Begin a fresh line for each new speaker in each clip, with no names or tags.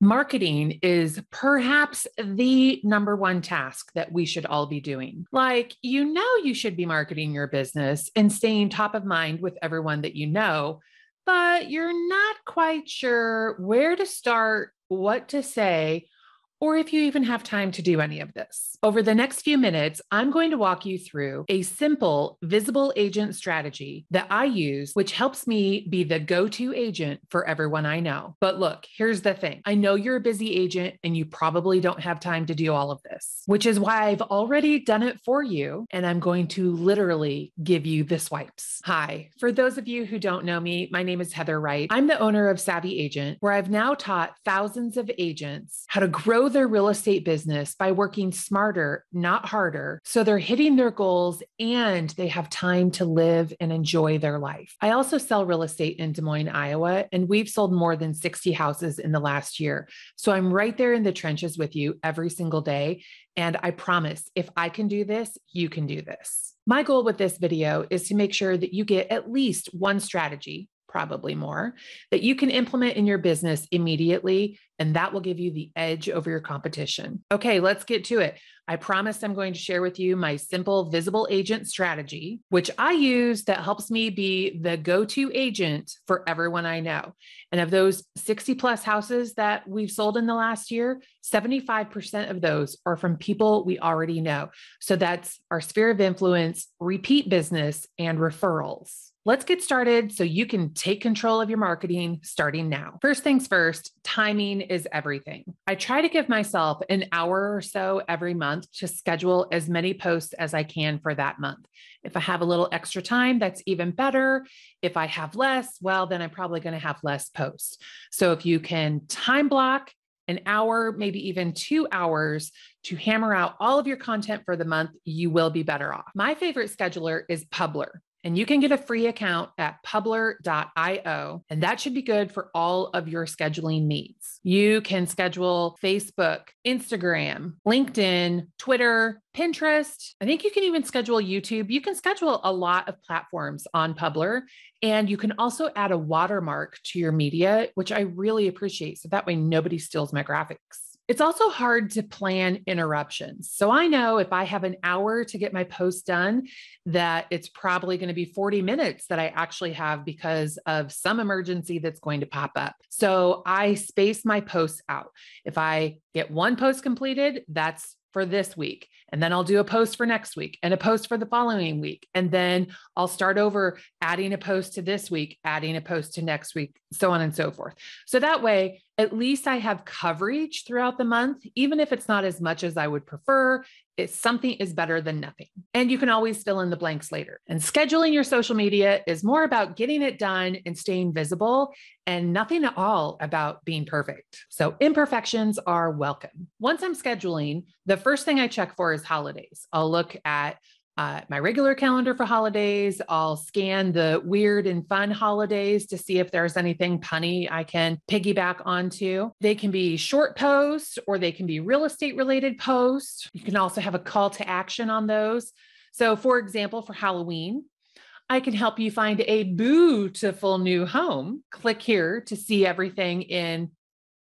Marketing is perhaps the number one task that we should all be doing. Like, you know, you should be marketing your business and staying top of mind with everyone that you know, but you're not quite sure where to start, what to say, or if you even have time to do any of this. Over the next few minutes, I'm going to walk you through a simple visible agent strategy that I use, which helps me be the go to agent for everyone I know. But look, here's the thing I know you're a busy agent and you probably don't have time to do all of this, which is why I've already done it for you. And I'm going to literally give you the swipes. Hi, for those of you who don't know me, my name is Heather Wright. I'm the owner of Savvy Agent, where I've now taught thousands of agents how to grow their real estate business by working smarter, not harder. So they're hitting their goals and they have time to live and enjoy their life. I also sell real estate in Des Moines, Iowa, and we've sold more than 60 houses in the last year. So I'm right there in the trenches with you every single day. And I promise if I can do this, you can do this. My goal with this video is to make sure that you get at least one strategy probably more, that you can implement in your business immediately. And that will give you the edge over your competition. Okay, let's get to it. I promised I'm going to share with you my simple visible agent strategy, which I use that helps me be the go to agent for everyone I know. And of those 60 plus houses that we've sold in the last year, 75% of those are from people we already know. So that's our sphere of influence, repeat business, and referrals. Let's get started so you can take control of your marketing starting now. First things first, timing is everything. I try to give myself an hour or so every month to schedule as many posts as I can for that month. If I have a little extra time, that's even better. If I have less, well, then I'm probably going to have less posts. So if you can time block an hour, maybe even two hours to hammer out all of your content for the month, you will be better off. My favorite scheduler is Publer. And you can get a free account at publer.io, and that should be good for all of your scheduling needs. You can schedule Facebook, Instagram, LinkedIn, Twitter, Pinterest. I think you can even schedule YouTube. You can schedule a lot of platforms on Publer, and you can also add a watermark to your media, which I really appreciate. So that way nobody steals my graphics. It's also hard to plan interruptions. So I know if I have an hour to get my post done, that it's probably going to be 40 minutes that I actually have because of some emergency that's going to pop up. So I space my posts out. If I get one post completed, that's for this week. And then I'll do a post for next week and a post for the following week. And then I'll start over adding a post to this week, adding a post to next week, so on and so forth. So that way, at least I have coverage throughout the month, even if it's not as much as I would prefer. It's something is better than nothing. And you can always fill in the blanks later. And scheduling your social media is more about getting it done and staying visible and nothing at all about being perfect. So imperfections are welcome. Once I'm scheduling, the first thing I check for is holidays. I'll look at uh, my regular calendar for holidays. I'll scan the weird and fun holidays to see if there's anything punny I can piggyback onto. They can be short posts or they can be real estate related posts. You can also have a call to action on those. So, for example, for Halloween, I can help you find a beautiful new home. Click here to see everything in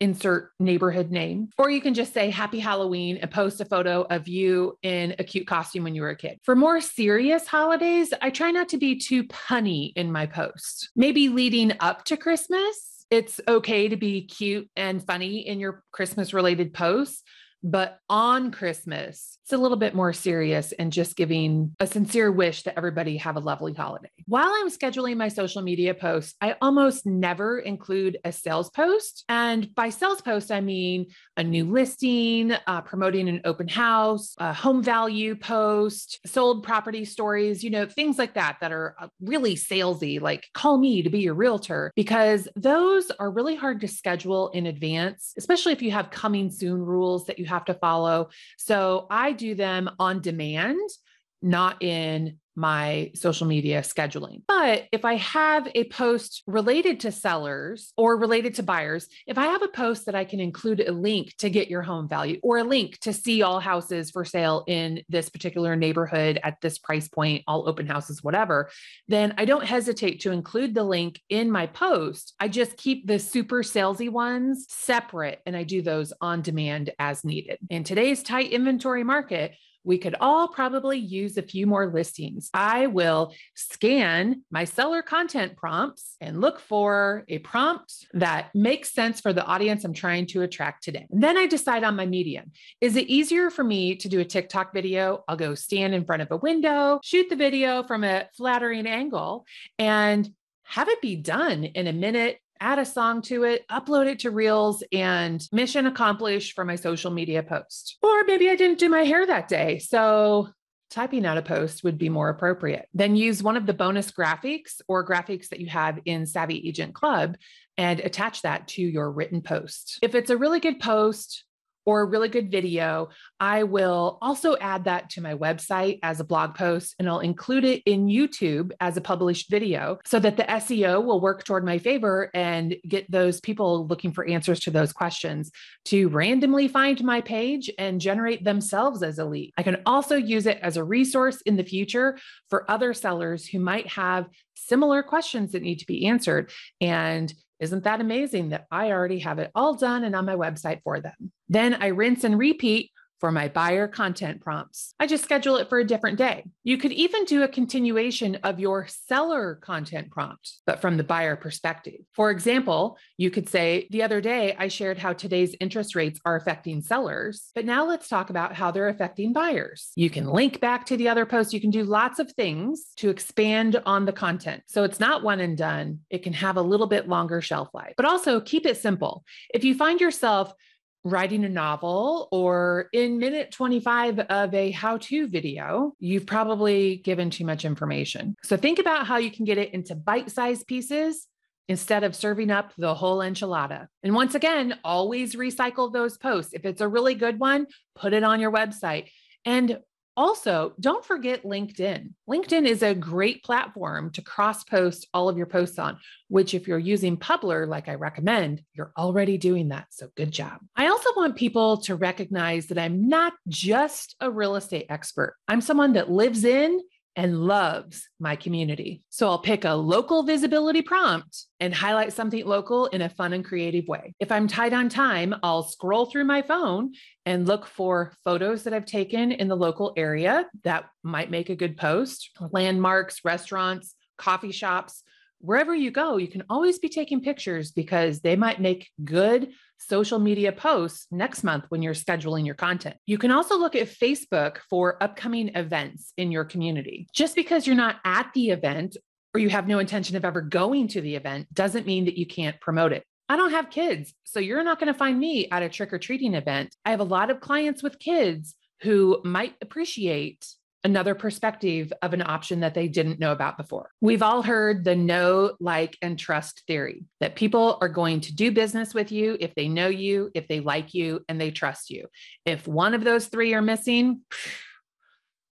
insert neighborhood name. Or you can just say happy Halloween and post a photo of you in a cute costume when you were a kid. For more serious holidays, I try not to be too punny in my post. Maybe leading up to Christmas, it's okay to be cute and funny in your Christmas related posts. But on Christmas, it's a little bit more serious and just giving a sincere wish that everybody have a lovely holiday. While I'm scheduling my social media posts, I almost never include a sales post. And by sales post, I mean a new listing, uh, promoting an open house, a home value post, sold property stories, you know, things like that that are uh, really salesy, like call me to be your realtor, because those are really hard to schedule in advance, especially if you have coming soon rules that you have to follow. So I do them on demand, not in my social media scheduling. But if I have a post related to sellers or related to buyers, if I have a post that I can include a link to get your home value or a link to see all houses for sale in this particular neighborhood at this price point, all open houses, whatever, then I don't hesitate to include the link in my post. I just keep the super salesy ones separate and I do those on demand as needed. In today's tight inventory market, we could all probably use a few more listings. I will scan my seller content prompts and look for a prompt that makes sense for the audience I'm trying to attract today. And then I decide on my medium. Is it easier for me to do a TikTok video? I'll go stand in front of a window, shoot the video from a flattering angle, and have it be done in a minute add a song to it, upload it to Reels, and mission accomplished for my social media post. Or maybe I didn't do my hair that day. So typing out a post would be more appropriate. Then use one of the bonus graphics or graphics that you have in Savvy Agent Club and attach that to your written post. If it's a really good post, or a really good video, I will also add that to my website as a blog post and I'll include it in YouTube as a published video so that the SEO will work toward my favor and get those people looking for answers to those questions to randomly find my page and generate themselves as a lead. I can also use it as a resource in the future for other sellers who might have similar questions that need to be answered. And isn't that amazing that I already have it all done and on my website for them? Then I rinse and repeat for my buyer content prompts. I just schedule it for a different day. You could even do a continuation of your seller content prompt, but from the buyer perspective. For example, you could say, The other day I shared how today's interest rates are affecting sellers, but now let's talk about how they're affecting buyers. You can link back to the other post. You can do lots of things to expand on the content. So it's not one and done, it can have a little bit longer shelf life, but also keep it simple. If you find yourself writing a novel or in minute 25 of a how to video, you've probably given too much information. So think about how you can get it into bite sized pieces instead of serving up the whole enchilada. And once again, always recycle those posts. If it's a really good one, put it on your website. And also, don't forget LinkedIn. LinkedIn is a great platform to cross post all of your posts on, which, if you're using Publer, like I recommend, you're already doing that. So, good job. I also want people to recognize that I'm not just a real estate expert, I'm someone that lives in and loves my community. So I'll pick a local visibility prompt and highlight something local in a fun and creative way. If I'm tight on time, I'll scroll through my phone and look for photos that I've taken in the local area that might make a good post, landmarks, restaurants, coffee shops, wherever you go, you can always be taking pictures because they might make good social media posts next month when you're scheduling your content. You can also look at Facebook for upcoming events in your community. Just because you're not at the event or you have no intention of ever going to the event doesn't mean that you can't promote it. I don't have kids, so you're not going to find me at a trick or treating event. I have a lot of clients with kids who might appreciate another perspective of an option that they didn't know about before. We've all heard the know, like, and trust theory that people are going to do business with you if they know you, if they like you, and they trust you. If one of those three are missing,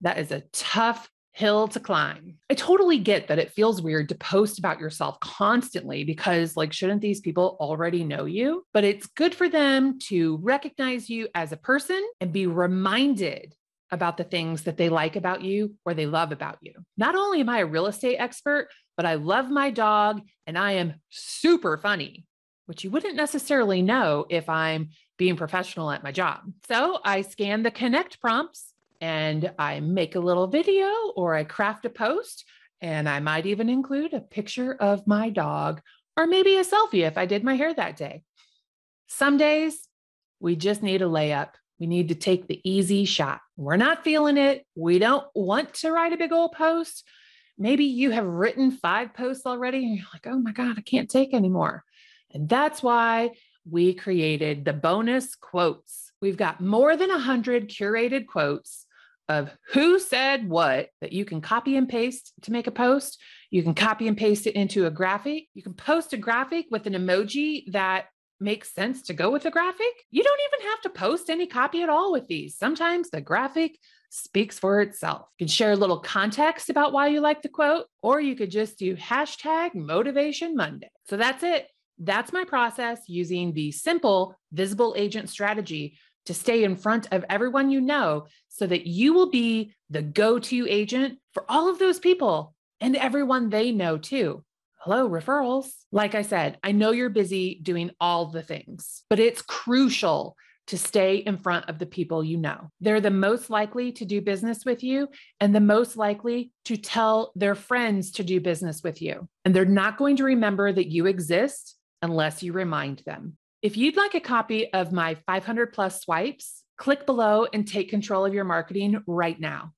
that is a tough hill to climb. I totally get that it feels weird to post about yourself constantly because, like, shouldn't these people already know you? But it's good for them to recognize you as a person and be reminded about the things that they like about you or they love about you. Not only am I a real estate expert, but I love my dog and I am super funny, which you wouldn't necessarily know if I'm being professional at my job. So I scan the connect prompts and I make a little video or I craft a post. And I might even include a picture of my dog or maybe a selfie if I did my hair that day. Some days we just need a layup we need to take the easy shot. We're not feeling it. We don't want to write a big old post. Maybe you have written five posts already and you're like, oh my God, I can't take anymore. And that's why we created the bonus quotes. We've got more than 100 curated quotes of who said what that you can copy and paste to make a post. You can copy and paste it into a graphic. You can post a graphic with an emoji that makes sense to go with a graphic, you don't even have to post any copy at all with these. Sometimes the graphic speaks for itself. You can share a little context about why you like the quote, or you could just do hashtag motivation Monday. So that's it. That's my process using the simple visible agent strategy to stay in front of everyone you know so that you will be the go to agent for all of those people and everyone they know too. Hello, referrals. Like I said, I know you're busy doing all the things, but it's crucial to stay in front of the people you know. They're the most likely to do business with you and the most likely to tell their friends to do business with you. And they're not going to remember that you exist unless you remind them. If you'd like a copy of my 500 plus swipes, click below and take control of your marketing right now.